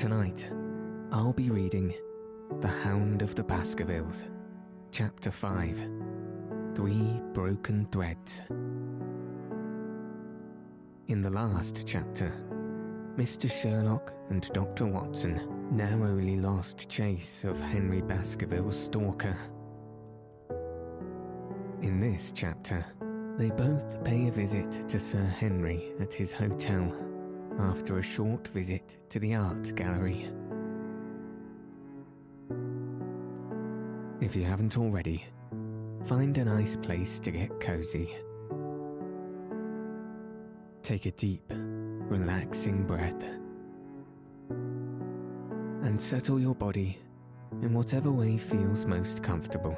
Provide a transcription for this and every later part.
Tonight, I'll be reading The Hound of the Baskervilles, Chapter 5 Three Broken Threads. In the last chapter, Mr. Sherlock and Dr. Watson narrowly lost chase of Henry Baskerville's stalker. In this chapter, they both pay a visit to Sir Henry at his hotel after a short visit to the art gallery. If you haven't already, find a nice place to get cozy. Take a deep, relaxing breath and settle your body in whatever way feels most comfortable.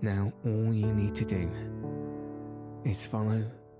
Now, all you need to do is follow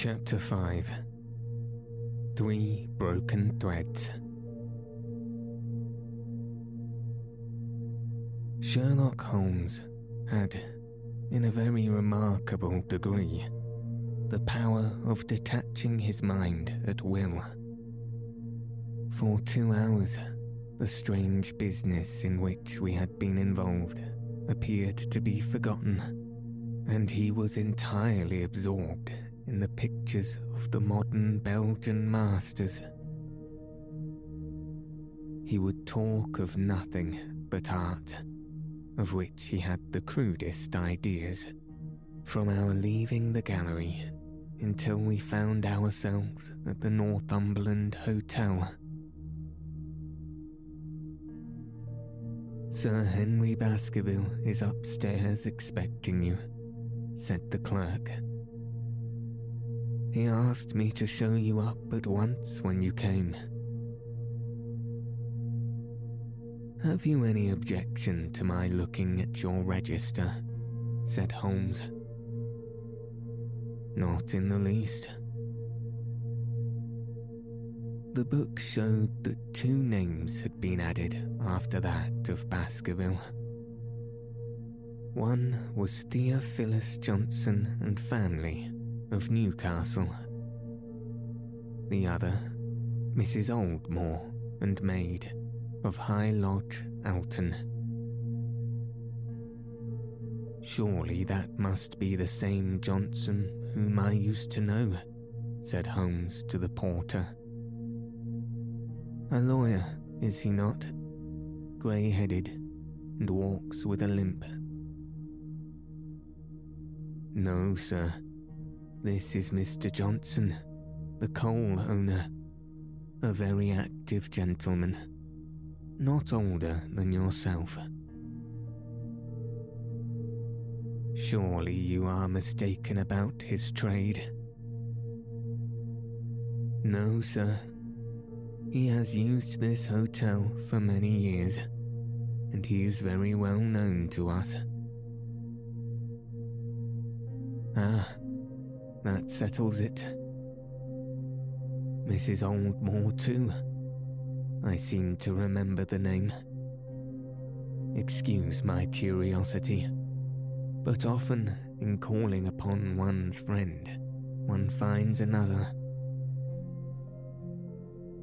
Chapter 5 Three Broken Threads Sherlock Holmes had, in a very remarkable degree, the power of detaching his mind at will. For two hours, the strange business in which we had been involved appeared to be forgotten, and he was entirely absorbed in the pictures of the modern Belgian masters. He would talk of nothing but art, of which he had the crudest ideas, from our leaving the gallery until we found ourselves at the Northumberland Hotel. Sir Henry Baskerville is upstairs expecting you, said the clerk. He asked me to show you up at once when you came. Have you any objection to my looking at your register? said Holmes. Not in the least. The book showed that two names had been added after that of Baskerville. One was Theophilus Johnson and family of Newcastle. The other, Mrs. Oldmore and maid of High Lodge, Alton. Surely that must be the same Johnson whom I used to know, said Holmes to the porter. A lawyer, is he not? Grey headed and walks with a limp. No, sir, this is Mr. Johnson, the coal owner, a very active gentleman, not older than yourself. Surely you are mistaken about his trade. No, sir. He has used this hotel for many years, and he is very well known to us. Ah, that settles it. Mrs. Oldmore, too. I seem to remember the name. Excuse my curiosity, but often in calling upon one's friend, one finds another.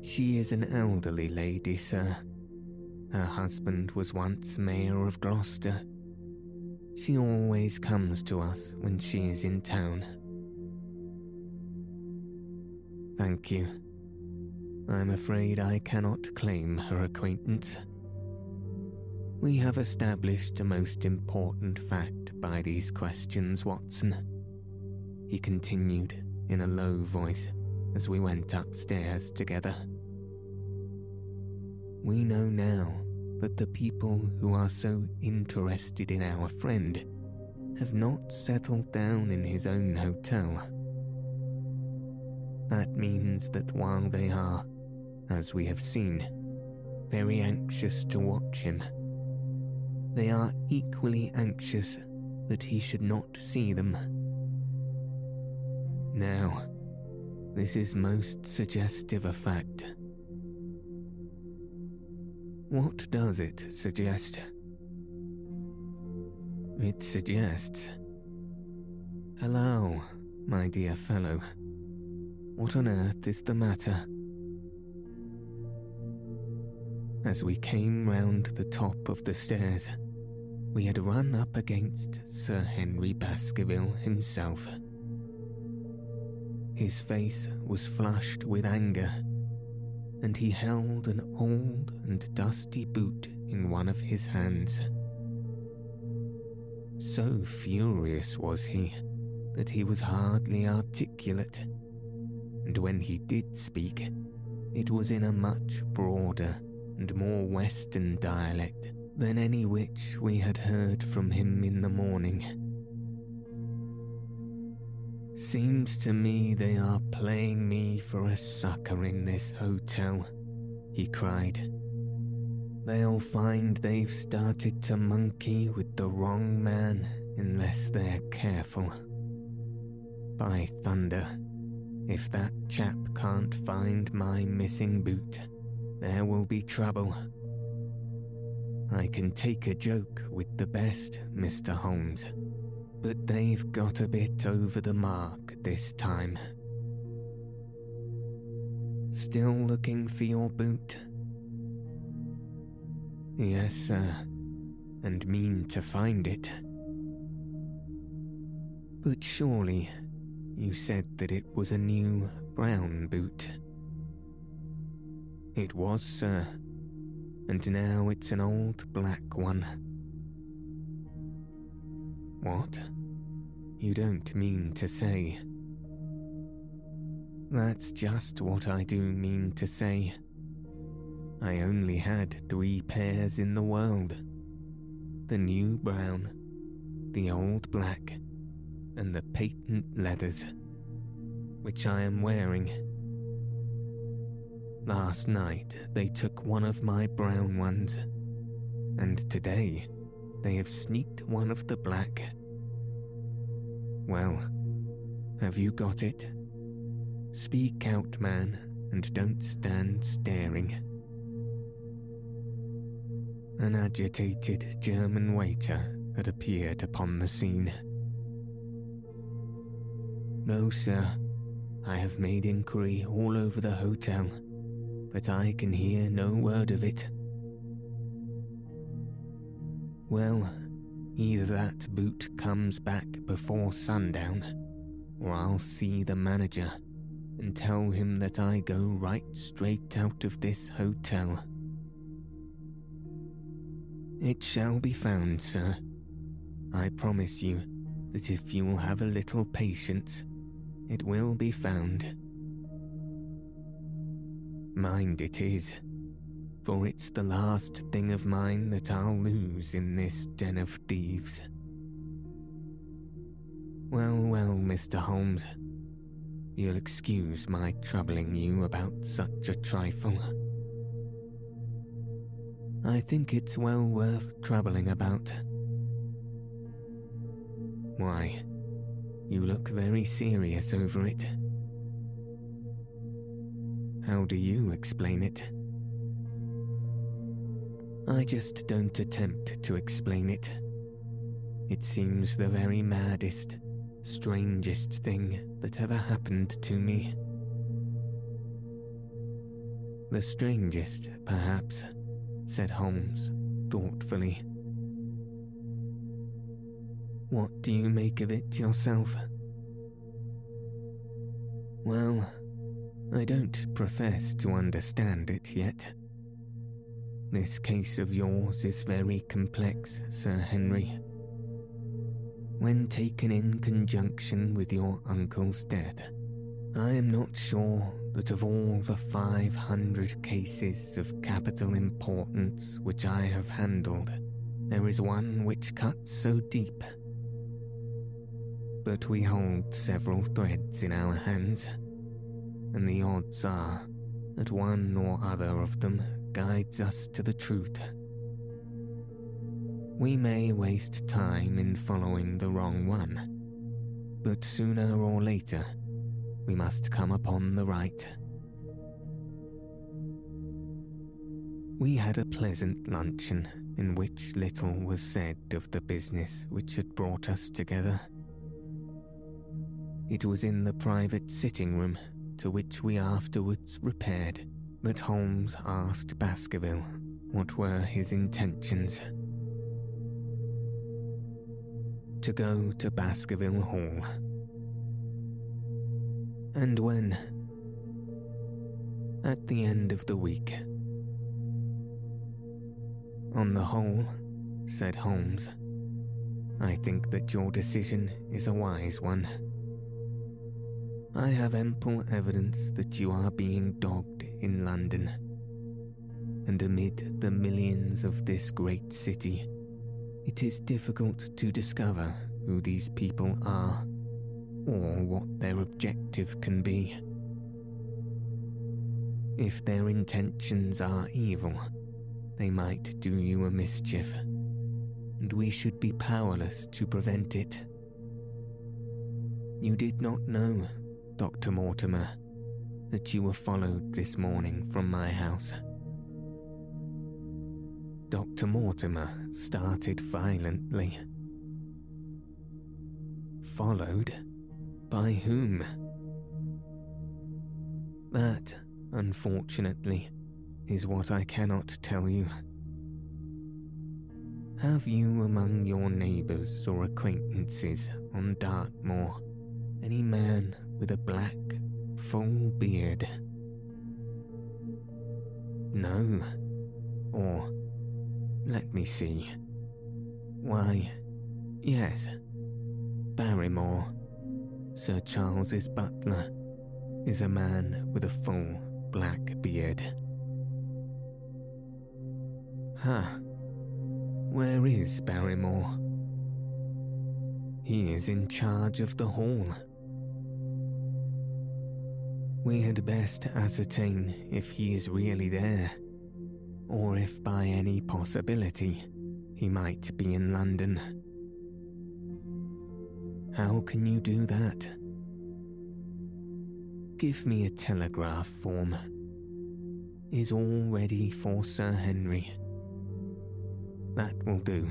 She is an elderly lady, sir. Her husband was once Mayor of Gloucester. She always comes to us when she is in town. Thank you. I'm afraid I cannot claim her acquaintance. We have established a most important fact by these questions, Watson. He continued in a low voice as we went upstairs together. We know now that the people who are so interested in our friend have not settled down in his own hotel. That means that while they are, as we have seen, very anxious to watch him, they are equally anxious that he should not see them. Now, this is most suggestive a fact. What does it suggest? It suggests. Hello, my dear fellow. What on earth is the matter? As we came round the top of the stairs, we had run up against Sir Henry Baskerville himself. His face was flushed with anger, and he held an old and dusty boot in one of his hands. So furious was he that he was hardly articulate, and when he did speak, it was in a much broader and more Western dialect than any which we had heard from him in the morning. Seems to me they are playing me for a sucker in this hotel, he cried. They'll find they've started to monkey with the wrong man unless they're careful. By thunder, if that chap can't find my missing boot, there will be trouble. I can take a joke with the best, Mr. Holmes but they've got a bit over the mark this time. Still looking for your boot? Yes, sir, and mean to find it. But surely you said that it was a new brown boot. It was, sir, and now it's an old black one. What? You don't mean to say. That's just what I do mean to say. I only had three pairs in the world the new brown, the old black, and the patent leathers, which I am wearing. Last night they took one of my brown ones, and today they have sneaked one of the black. Well, have you got it? Speak out, man, and don't stand staring. An agitated German waiter had appeared upon the scene. No, sir. I have made inquiry all over the hotel, but I can hear no word of it. Well, Either that boot comes back before sundown, or I'll see the manager and tell him that I go right straight out of this hotel. It shall be found, sir. I promise you that if you will have a little patience, it will be found. Mind it is for it's the last thing of mine that I'll lose in this den of thieves. Well, well, Mr. Holmes, you'll excuse my troubling you about such a trifle. I think it's well worth troubling about. Why, you look very serious over it. How do you explain it? I just don't attempt to explain it. It seems the very maddest, strangest thing that ever happened to me. The strangest, perhaps, said Holmes thoughtfully. What do you make of it yourself? Well, I don't profess to understand it yet. This case of yours is very complex, Sir Henry. When taken in conjunction with your uncle's death, I am not sure that of all the 500 cases of capital importance which I have handled, there is one which cuts so deep. But we hold several threads in our hands, and the odds are that one or other of them guides us to the truth. We may waste time in following the wrong one, but sooner or later, we must come upon the right. We had a pleasant luncheon in which little was said of the business which had brought us together. It was in the private sitting room to which we afterwards repaired that Holmes asked Baskerville what were his intentions. To go to Baskerville Hall and when? At the end of the week. On the whole, said Holmes, I think that your decision is a wise one. I have ample evidence that you are being dogged in London, and amid the millions of this great city, it is difficult to discover who these people are or what their objective can be. If their intentions are evil, they might do you a mischief, and we should be powerless to prevent it. You did not know, Dr. Mortimer, that you were followed this morning from my house. Dr. Mortimer started violently. Followed? By whom? That, unfortunately, is what I cannot tell you. Have you among your neighbours or acquaintances on Dartmoor any man with a black, full beard? No. Or, let me see. Why, yes, Barrymore. Sir Charles's butler, is a man with a full black beard. Huh. Where is Barrymore? He is in charge of the hall. We had best ascertain if he is really there, or if by any possibility he might be in London. How can you do that? Give me a telegraph form. Is all ready for Sir Henry? That will do.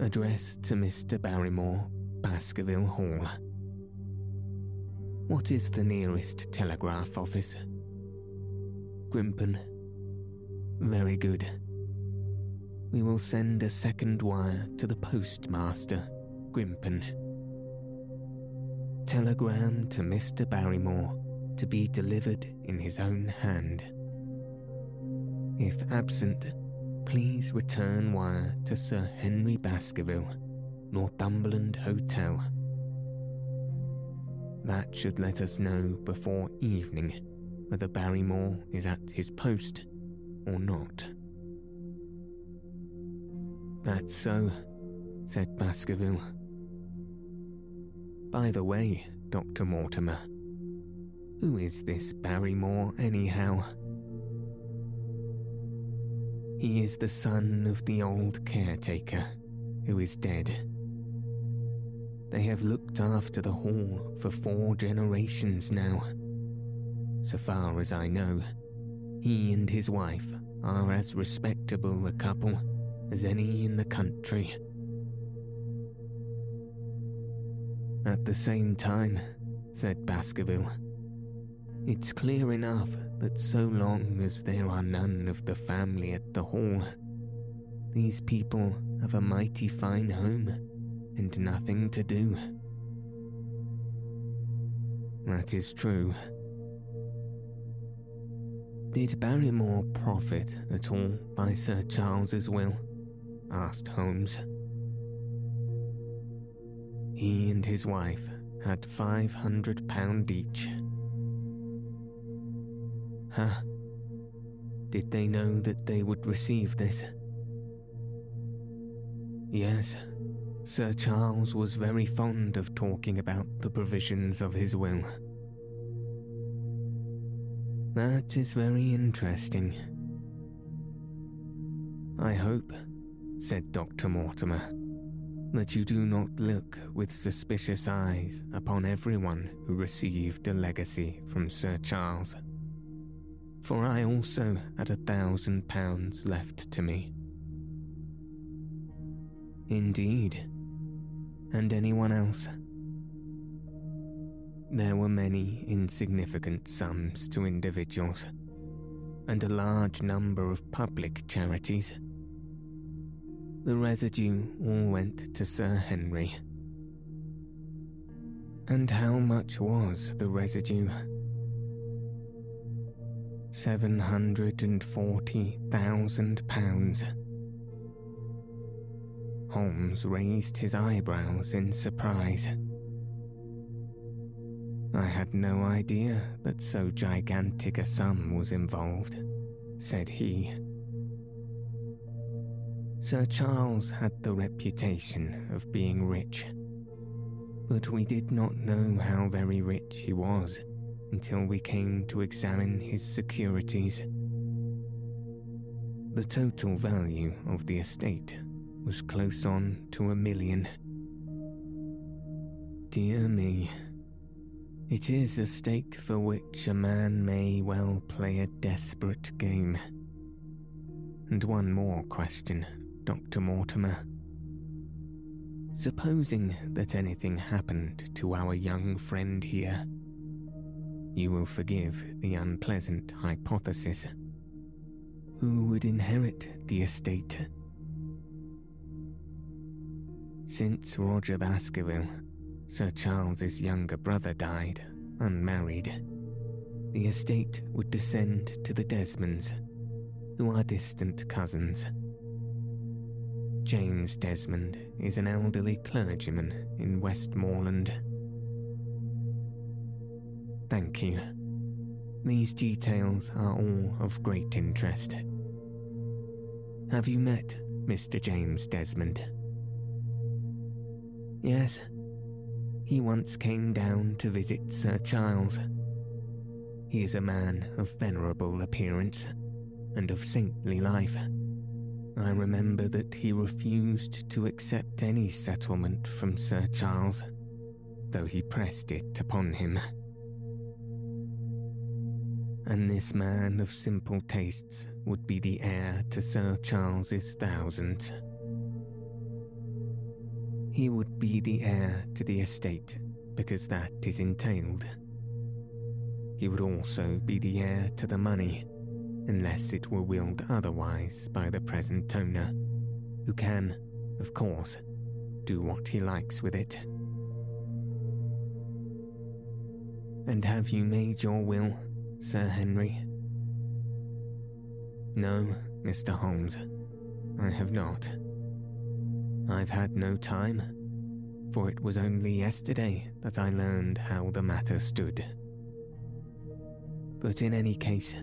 Address to Mr. Barrymore, Baskerville Hall. What is the nearest telegraph office? Grimpen. Very good. We will send a second wire to the postmaster Grimpen. Telegram to Mr. Barrymore to be delivered in his own hand. If absent, please return wire to Sir Henry Baskerville, Northumberland Hotel. That should let us know before evening whether Barrymore is at his post or not. That's so, said Baskerville by the way, Dr. Mortimer, who is this Barrymore, anyhow? He is the son of the old caretaker, who is dead. They have looked after the hall for four generations now. So far as I know, he and his wife are as respectable a couple as any in the country. At the same time, said Baskerville, it's clear enough that so long as there are none of the family at the hall, these people have a mighty fine home and nothing to do. That is true, Did Barrymore profit at all by Sir Charles's will? asked Holmes. He and his wife had five hundred pound each. Huh? Did they know that they would receive this? Yes, Sir Charles was very fond of talking about the provisions of his will. That is very interesting. I hope, said Dr. Mortimer, that you do not look with suspicious eyes upon everyone who received a legacy from Sir Charles. For I also had a thousand pounds left to me. Indeed and anyone else. There were many insignificant sums to individuals, and a large number of public charities. The residue all went to Sir Henry. And how much was the residue? £740,000. Holmes raised his eyebrows in surprise. I had no idea that so gigantic a sum was involved, said he. Sir Charles had the reputation of being rich, but we did not know how very rich he was until we came to examine his securities. The total value of the estate was close on to a million. Dear me. It is a stake for which a man may well play a desperate game. And one more question, Dr. Mortimer. Supposing that anything happened to our young friend here, you will forgive the unpleasant hypothesis. Who would inherit the estate? Since Roger Baskerville Sir Charles's younger brother died, unmarried. The estate would descend to the Desmonds, who are distant cousins. James Desmond is an elderly clergyman in Westmoreland. Thank you. These details are all of great interest. Have you met Mr. James Desmond? Yes, he once came down to visit Sir Charles. He is a man of venerable appearance and of saintly life. I remember that he refused to accept any settlement from Sir Charles, though he pressed it upon him. And this man of simple tastes would be the heir to Sir Charles's thousands he would be the heir to the estate because that is entailed. He would also be the heir to the money, unless it were willed otherwise by the present owner, who can, of course, do what he likes with it. And have you made your will, Sir Henry? No, Mr. Holmes, I have not. I've had no time, for it was only yesterday that I learned how the matter stood. But in any case,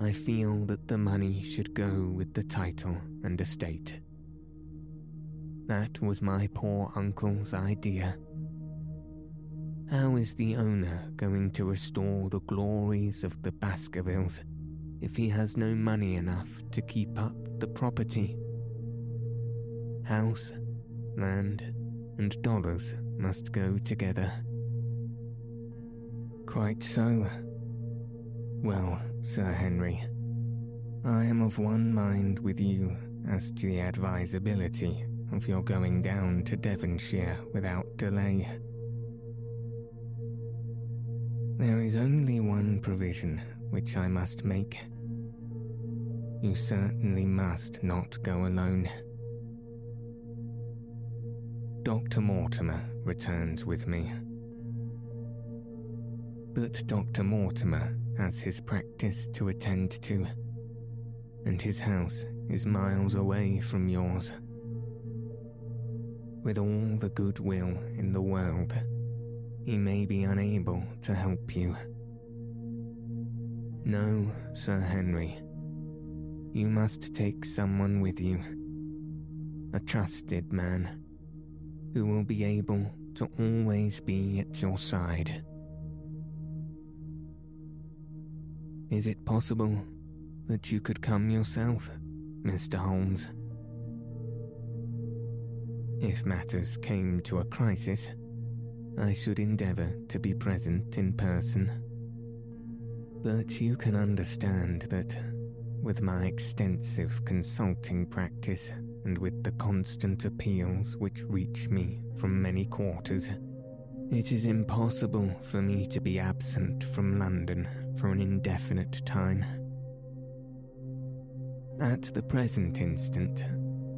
I feel that the money should go with the title and estate. That was my poor uncle's idea. How is the owner going to restore the glories of the Baskervilles if he has no money enough to keep up the property? House, land, and dollars must go together. Quite so. Well, Sir Henry, I am of one mind with you as to the advisability of your going down to Devonshire without delay. There is only one provision which I must make. You certainly must not go alone. Dr. Mortimer returns with me. But Dr. Mortimer has his practice to attend to, and his house is miles away from yours. With all the goodwill in the world, he may be unable to help you. No, Sir Henry. You must take someone with you, a trusted man, who will be able to always be at your side. Is it possible that you could come yourself, Mr. Holmes? If matters came to a crisis, I should endeavour to be present in person. But you can understand that, with my extensive consulting practice and with the constant appeals which reach me from many quarters, it is impossible for me to be absent from London for an indefinite time. At the present instant,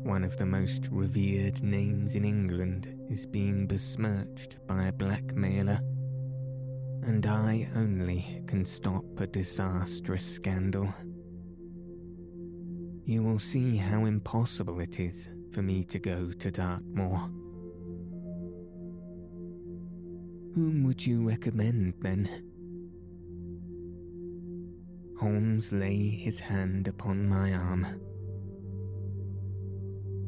one of the most revered names in England is being besmirched by a blackmailer, and I only can stop a disastrous scandal. You will see how impossible it is for me to go to Dartmoor. Whom would you recommend, then? Holmes lay his hand upon my arm.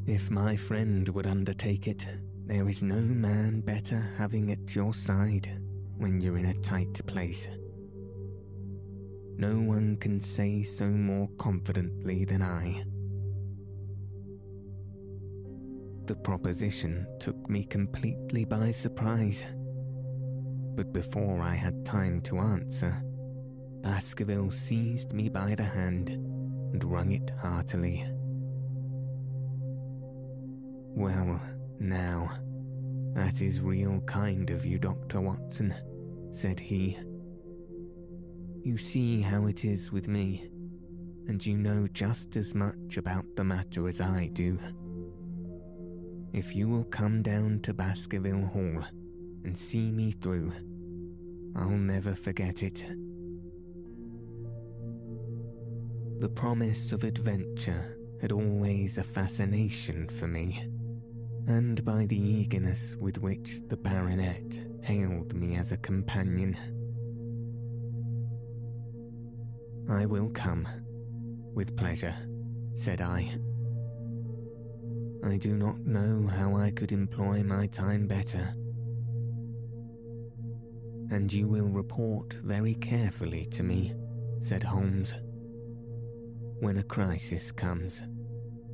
If my friend would undertake it, there is no man better having at your side when you're in a tight place. No one can say so more confidently than I. The proposition took me completely by surprise. But before I had time to answer, Baskerville seized me by the hand and wrung it heartily. Well, now, that is real kind of you, Dr. Watson, said he. You see how it is with me, and you know just as much about the matter as I do. If you will come down to Baskerville Hall and see me through, I'll never forget it. The promise of adventure had always a fascination for me and by the eagerness with which the baronet hailed me as a companion. I will come, with pleasure, said I. I do not know how I could employ my time better. And you will report very carefully to me, said Holmes. When a crisis comes,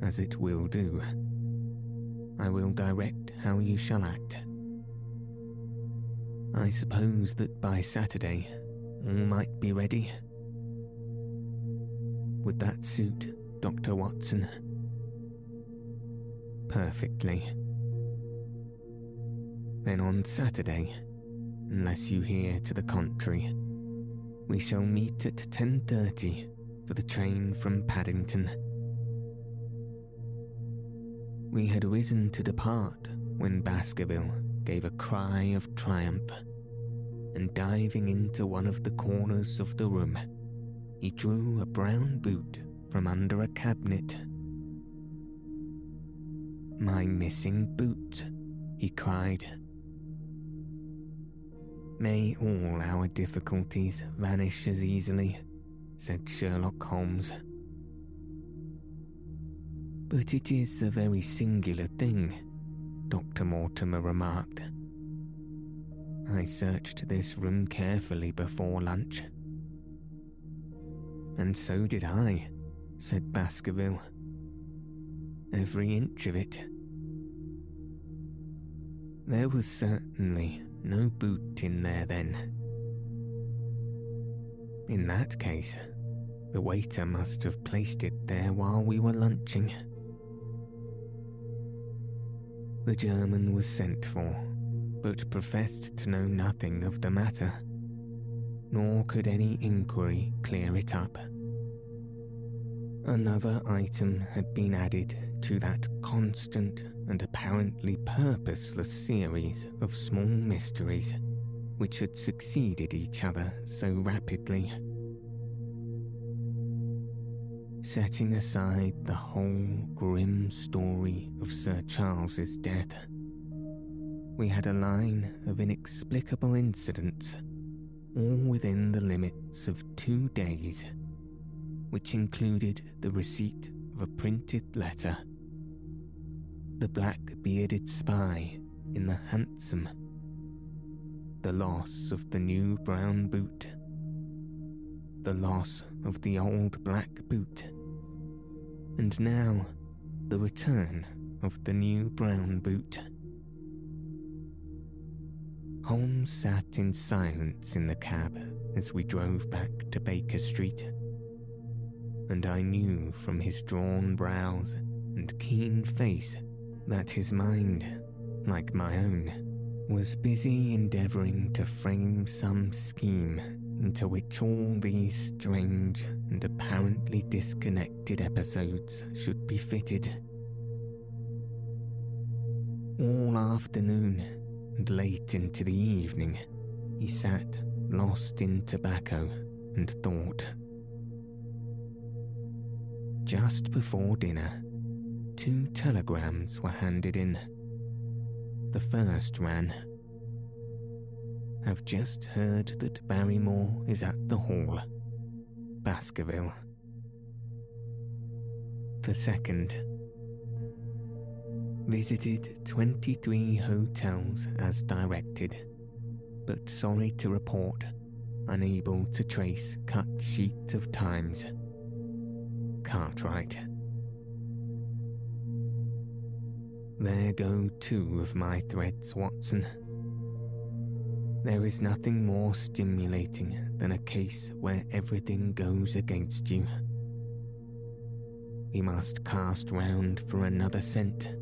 as it will do. I will direct how you shall act. I suppose that by Saturday all might be ready. Would that suit Dr. Watson? Perfectly. Then on Saturday, unless you hear to the contrary, we shall meet at 10:30 for the train from Paddington. We had risen to depart when Baskerville gave a cry of triumph, and diving into one of the corners of the room, he drew a brown boot from under a cabinet. My missing boot, he cried. May all our difficulties vanish as easily, said Sherlock Holmes. But it is a very singular thing, Dr. Mortimer remarked. I searched this room carefully before lunch. And so did I, said Baskerville. Every inch of it. There was certainly no boot in there then. In that case, the waiter must have placed it there while we were lunching. The German was sent for, but professed to know nothing of the matter, nor could any inquiry clear it up. Another item had been added to that constant and apparently purposeless series of small mysteries which had succeeded each other so rapidly. setting aside the whole grim story of Sir Charles's death, we had a line of inexplicable incidents, all within the limits of two days, which included the receipt of a printed letter, the black bearded spy in the hansom, the loss of the new brown boot, the loss of the old black boot, and now the return of the new brown boot. Holmes sat in silence in the cab as we drove back to Baker Street, and I knew from his drawn brows and keen face that his mind, like my own, was busy endeavouring to frame some scheme into which all these strange and apparently disconnected episodes should be fitted. All afternoon and late into the evening, he sat lost in tobacco and thought. Just before dinner, two telegrams were handed in. The first ran Have just heard that Barrymore is at the Hall, Baskerville. The second Visited 23 hotels as directed, but sorry to report, unable to trace cut sheet of times. Cartwright. There go two of my threads, Watson. There is nothing more stimulating than a case where everything goes against you. We must cast round for another scent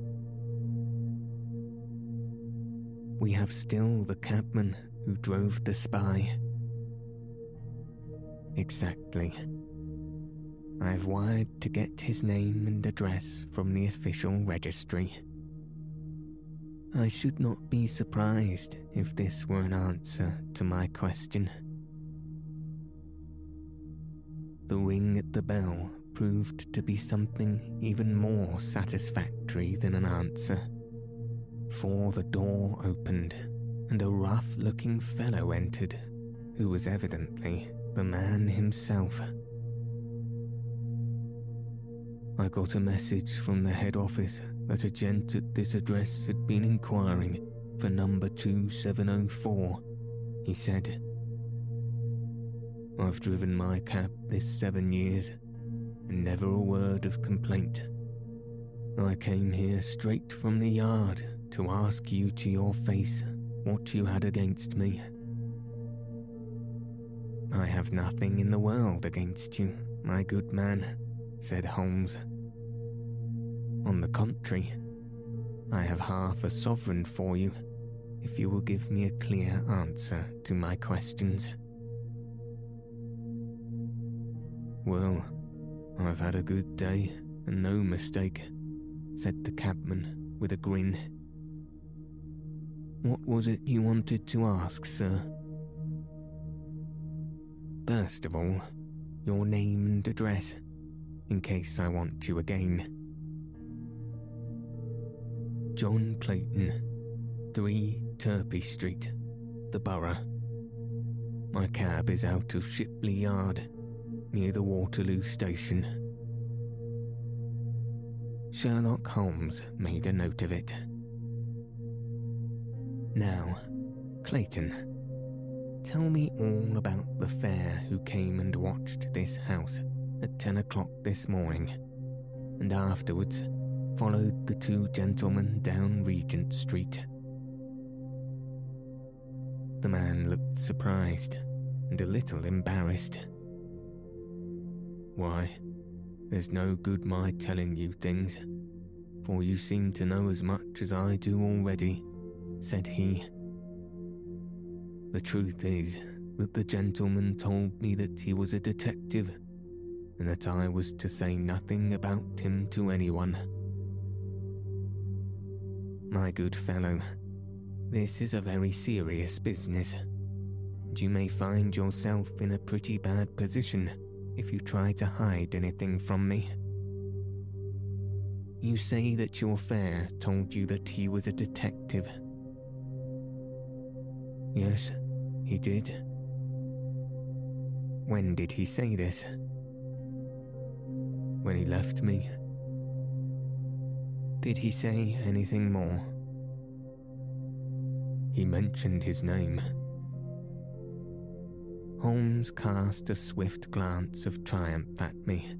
we have still the cabman who drove the spy. Exactly. I have wired to get his name and address from the official registry. I should not be surprised if this were an answer to my question. The ring at the bell proved to be something even more satisfactory than an answer for the door opened and a rough looking fellow entered, who was evidently the man himself. I got a message from the head office that a gent at this address had been inquiring for number 2704, he said. I've driven my cab this seven years, and never a word of complaint. I came here straight from the yard to ask you to your face what you had against me. I have nothing in the world against you, my good man, said Holmes. On the contrary, I have half a sovereign for you if you will give me a clear answer to my questions. Well, I've had a good day and no mistake, said the cabman with a grin. What was it you wanted to ask, sir? First of all, your name and address, in case I want you again. John Clayton, 3 Turpey Street, the Borough. My cab is out of Shipley Yard, near the Waterloo Station. Sherlock Holmes made a note of it. Now, Clayton, tell me all about the fare who came and watched this house at 10 o'clock this morning, and afterwards followed the two gentlemen down Regent Street. The man looked surprised and a little embarrassed. Why, there's no good my telling you things, for you seem to know as much as I do already said he. The truth is that the gentleman told me that he was a detective and that I was to say nothing about him to anyone. My good fellow, this is a very serious business, and you may find yourself in a pretty bad position if you try to hide anything from me. You say that your fare told you that he was a detective. Yes, he did. When did he say this? When he left me. Did he say anything more? He mentioned his name. Holmes cast a swift glance of triumph at me.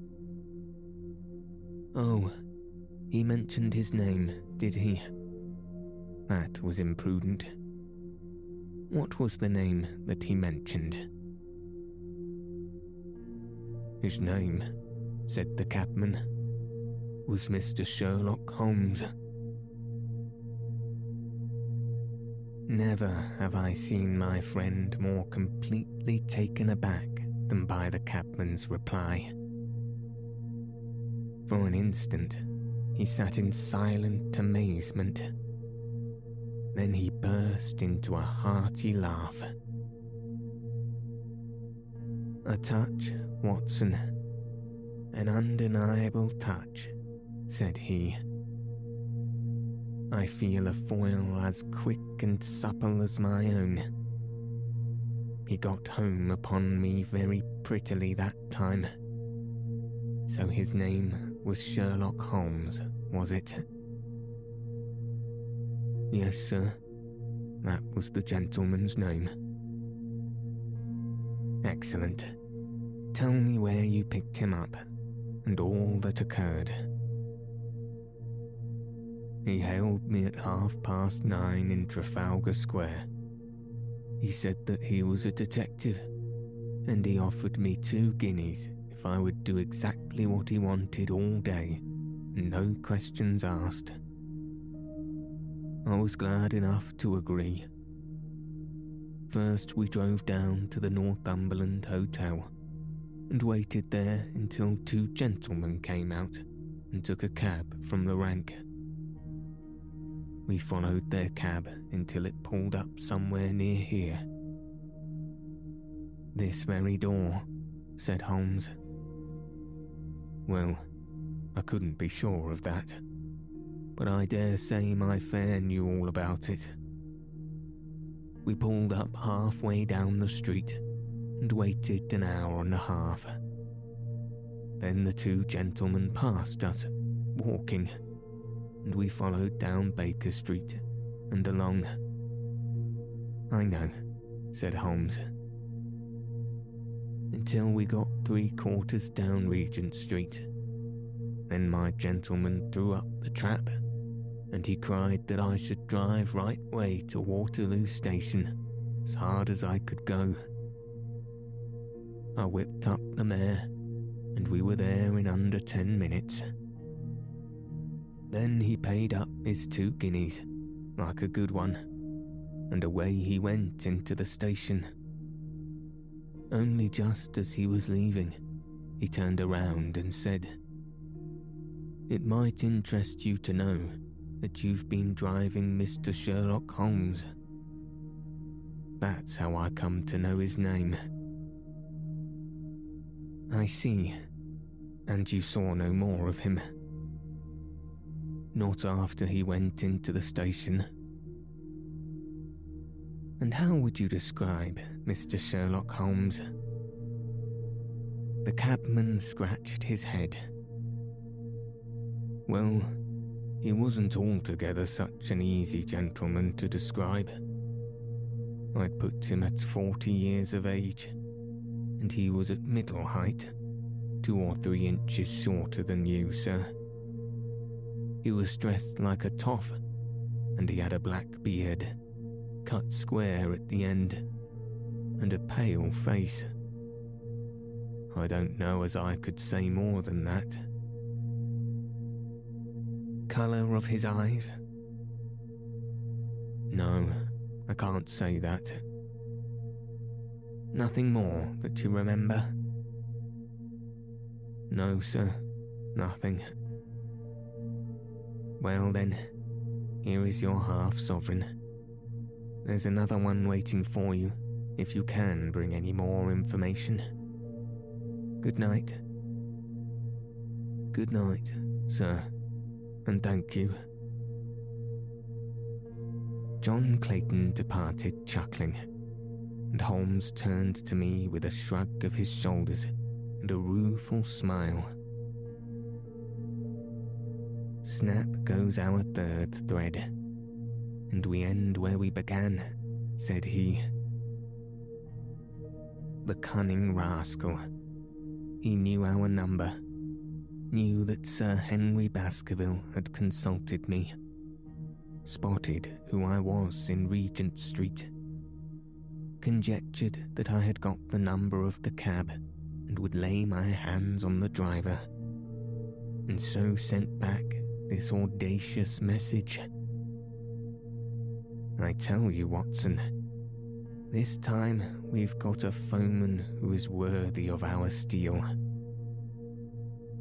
Oh, he mentioned his name, did he? That was imprudent. What was the name that he mentioned? His name, said the cabman, was Mr. Sherlock Holmes. Never have I seen my friend more completely taken aback than by the cabman's reply. For an instant, he sat in silent amazement. Then he burst into a hearty laugh. A touch, Watson. An undeniable touch, said he. I feel a foil as quick and supple as my own. He got home upon me very prettily that time. So his name was Sherlock Holmes, was it? Yes, sir. That was the gentleman's name. Excellent. Tell me where you picked him up and all that occurred. He hailed me at half past nine in Trafalgar Square. He said that he was a detective, and he offered me two guineas if I would do exactly what he wanted all day, no questions asked. I was glad enough to agree. First, we drove down to the Northumberland Hotel and waited there until two gentlemen came out and took a cab from the rank. We followed their cab until it pulled up somewhere near here. This very door, said Holmes. Well, I couldn't be sure of that, but I dare say my fare knew all about it. We pulled up halfway down the street and waited an hour and a half. Then the two gentlemen passed us, walking and we followed down Baker Street and along. I know, said Holmes. Until we got three quarters down Regent Street. Then my gentleman threw up the trap, and he cried that I should drive right way to Waterloo Station, as hard as I could go. I whipped up the mare, and we were there in under ten minutes. Then he paid up his two guineas, like a good one, and away he went into the station. Only just as he was leaving, he turned around and said, It might interest you to know that you've been driving Mr. Sherlock Holmes. That's how I come to know his name. I see. And you saw no more of him not after he went into the station. And how would you describe Mr. Sherlock Holmes? The cabman scratched his head. Well, he wasn't altogether such an easy gentleman to describe. I'd put him at forty years of age, and he was at middle height, two or three inches shorter than you, sir. He was dressed like a toff, and he had a black beard, cut square at the end, and a pale face. I don't know as I could say more than that. Colour of his eyes? No, I can't say that. Nothing more that you remember? No, sir, nothing. Well then, here is your half sovereign. There's another one waiting for you if you can bring any more information. Good night. Good night, sir, and thank you. John Clayton departed chuckling, and Holmes turned to me with a shrug of his shoulders and a rueful smile. Snap goes our third thread, and we end where we began, said he. The cunning rascal. He knew our number, knew that Sir Henry Baskerville had consulted me, spotted who I was in Regent Street, conjectured that I had got the number of the cab and would lay my hands on the driver, and so sent back this audacious message. I tell you, Watson, this time we've got a foeman who is worthy of our steel.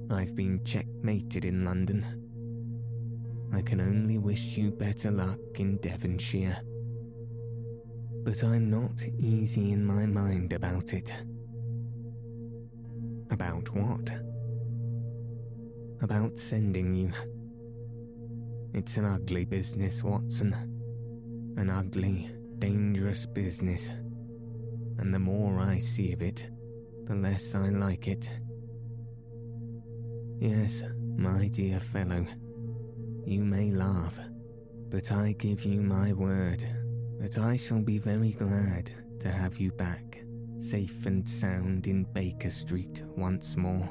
I've been checkmated in London. I can only wish you better luck in Devonshire. But I'm not easy in my mind about it. About what? About sending you. It's an ugly business, Watson. An ugly, dangerous business. And the more I see of it, the less I like it. Yes, my dear fellow, you may laugh, but I give you my word that I shall be very glad to have you back, safe and sound in Baker Street once more.